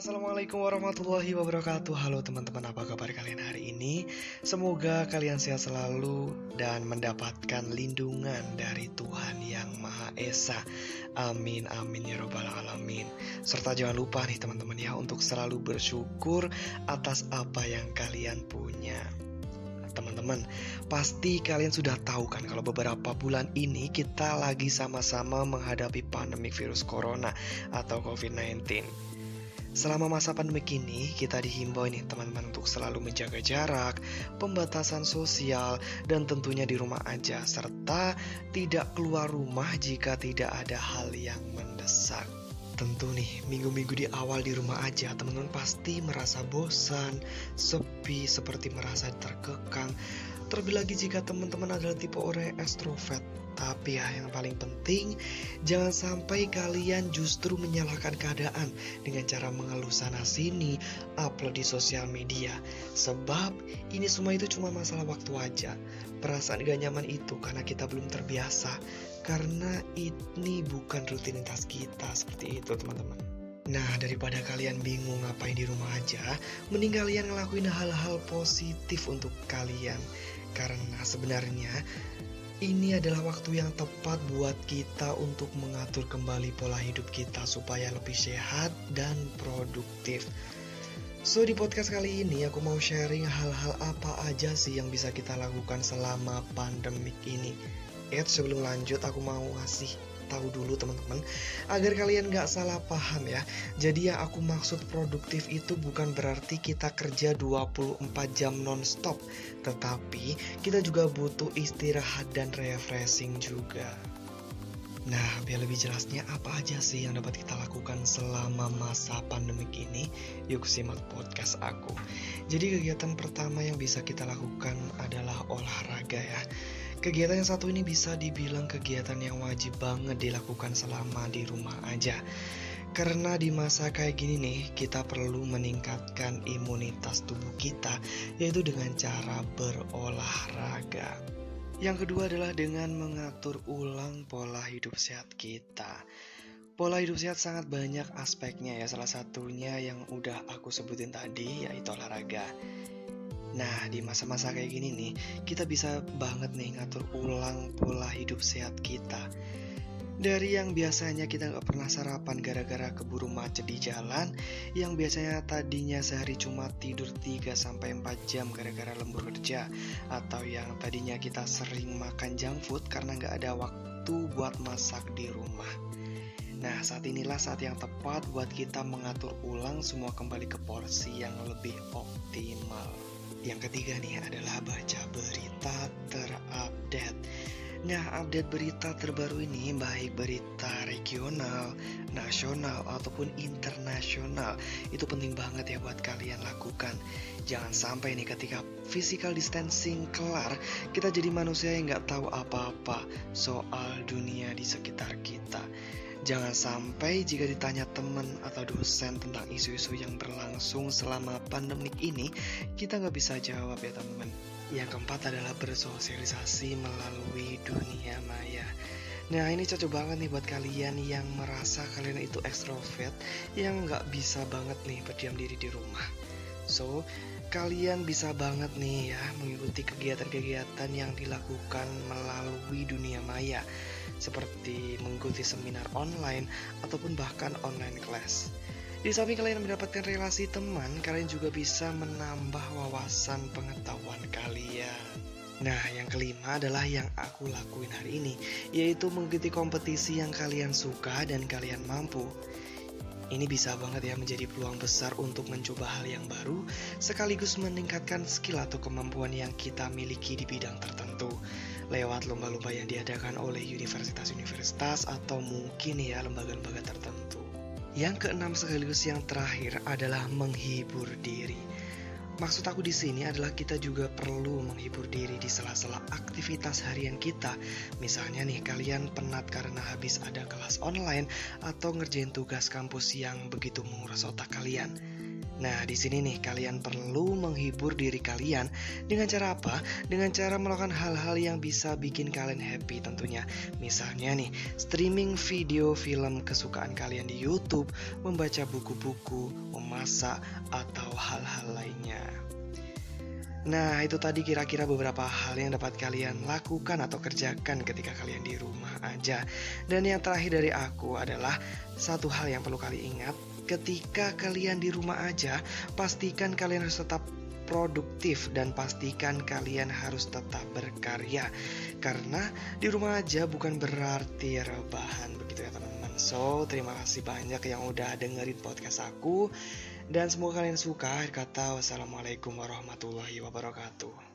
Assalamualaikum warahmatullahi wabarakatuh. Halo teman-teman apa kabar kalian hari ini? Semoga kalian sehat selalu Dan mendapatkan lindungan dari Tuhan yang Maha Esa. Amin amin ya robbal alamin. Serta jangan lupa nih teman-teman ya Untuk selalu bersyukur atas apa yang kalian punya. Teman-teman, pasti kalian sudah tahu kan kalau beberapa bulan ini kita lagi sama-sama menghadapi pandemi virus corona atau COVID-19. Selama masa pandemi ini, kita dihimbau ini teman-teman untuk selalu menjaga jarak, pembatasan sosial, dan tentunya di rumah aja, serta tidak keluar rumah jika tidak ada hal yang mendesak. Tentu nih, minggu-minggu di awal di rumah aja, teman-teman pasti merasa bosan, sepi, seperti merasa terkekang. Terlebih lagi jika teman-teman adalah tipe orang yang extrovert, tapi ya yang paling penting jangan sampai kalian justru menyalahkan keadaan dengan cara mengeluh sana sini, upload di sosial media. Sebab ini semua itu cuma masalah waktu aja. Perasaan gak nyaman itu karena kita belum terbiasa. Karena ini bukan rutinitas kita seperti itu teman-teman. Nah, daripada kalian bingung ngapain di rumah aja, mending kalian ngelakuin hal-hal positif untuk kalian. Karena sebenarnya ini adalah waktu yang tepat buat kita untuk mengatur kembali pola hidup kita supaya lebih sehat dan produktif. So di podcast kali ini aku mau sharing hal-hal apa aja sih yang bisa kita lakukan selama pandemik ini. Eh sebelum lanjut aku mau ngasih tahu dulu teman-teman agar kalian gak salah paham ya. Jadi yang aku maksud produktif itu bukan berarti kita kerja 24 jam non-stop, tetapi kita juga butuh istirahat dan refreshing juga. Nah, biar lebih jelasnya apa aja sih yang dapat kita lakukan selama masa pandemik ini? Yuk simak podcast aku. Jadi kegiatan pertama yang bisa kita lakukan adalah olahraga ya. Kegiatan yang satu ini bisa dibilang kegiatan yang wajib banget dilakukan selama di rumah aja. Karena di masa kayak gini nih, kita perlu meningkatkan imunitas tubuh kita, yaitu dengan cara berolahraga. Yang kedua adalah dengan mengatur ulang pola hidup sehat kita. Pola hidup sehat sangat banyak aspeknya ya, salah satunya yang udah aku sebutin tadi yaitu olahraga. Nah, di masa-masa kayak gini nih, kita bisa banget nih ngatur ulang pola hidup sehat kita. Dari yang biasanya kita nggak pernah sarapan gara-gara keburu macet di jalan, yang biasanya tadinya sehari cuma tidur 3-4 jam gara-gara lembur kerja, atau yang tadinya kita sering makan junk food karena nggak ada waktu buat masak di rumah. Nah, saat inilah saat yang tepat buat kita mengatur ulang semua kembali ke porsi yang lebih optimal. Yang ketiga nih adalah baca berita terupdate. Nah, update berita terbaru ini baik berita regional, nasional, ataupun internasional. Itu penting banget ya buat kalian lakukan. Jangan sampai nih ketika physical distancing kelar Kita jadi manusia yang nggak tahu apa-apa soal dunia di sekitar kita Jangan sampai jika ditanya teman atau dosen tentang isu-isu yang berlangsung selama pandemik ini, kita nggak bisa jawab ya teman. Yang keempat adalah bersosialisasi melalui dunia maya. Nah ini cocok banget nih buat kalian yang merasa kalian itu ekstrovert yang nggak bisa banget nih berdiam diri di rumah. So, kalian bisa banget nih ya mengikuti kegiatan-kegiatan yang dilakukan melalui dunia maya seperti mengikuti seminar online ataupun bahkan online class. Di samping kalian mendapatkan relasi teman, kalian juga bisa menambah wawasan pengetahuan kalian. Nah, yang kelima adalah yang aku lakuin hari ini, yaitu mengikuti kompetisi yang kalian suka dan kalian mampu. Ini bisa banget ya menjadi peluang besar untuk mencoba hal yang baru, sekaligus meningkatkan skill atau kemampuan yang kita miliki di bidang tertentu lewat lomba-lomba yang diadakan oleh universitas-universitas atau mungkin ya lembaga-lembaga tertentu. Yang keenam sekaligus yang terakhir adalah menghibur diri. Maksud aku di sini adalah kita juga perlu menghibur diri di sela-sela aktivitas harian kita. Misalnya nih, kalian penat karena habis ada kelas online atau ngerjain tugas kampus yang begitu menguras otak kalian. Nah, di sini nih kalian perlu menghibur diri kalian dengan cara apa? Dengan cara melakukan hal-hal yang bisa bikin kalian happy tentunya. Misalnya nih, streaming video film kesukaan kalian di YouTube, membaca buku-buku, memasak, atau hal-hal lainnya. Nah, itu tadi kira-kira beberapa hal yang dapat kalian lakukan atau kerjakan ketika kalian di rumah aja. Dan yang terakhir dari aku adalah satu hal yang perlu kalian ingat, ketika kalian di rumah aja, pastikan kalian harus tetap produktif dan pastikan kalian harus tetap berkarya. Karena di rumah aja bukan berarti rebahan begitu ya teman-teman. So terima kasih banyak yang udah dengerin podcast aku. Dan semoga kalian suka kata wassalamualaikum warahmatullahi wabarakatuh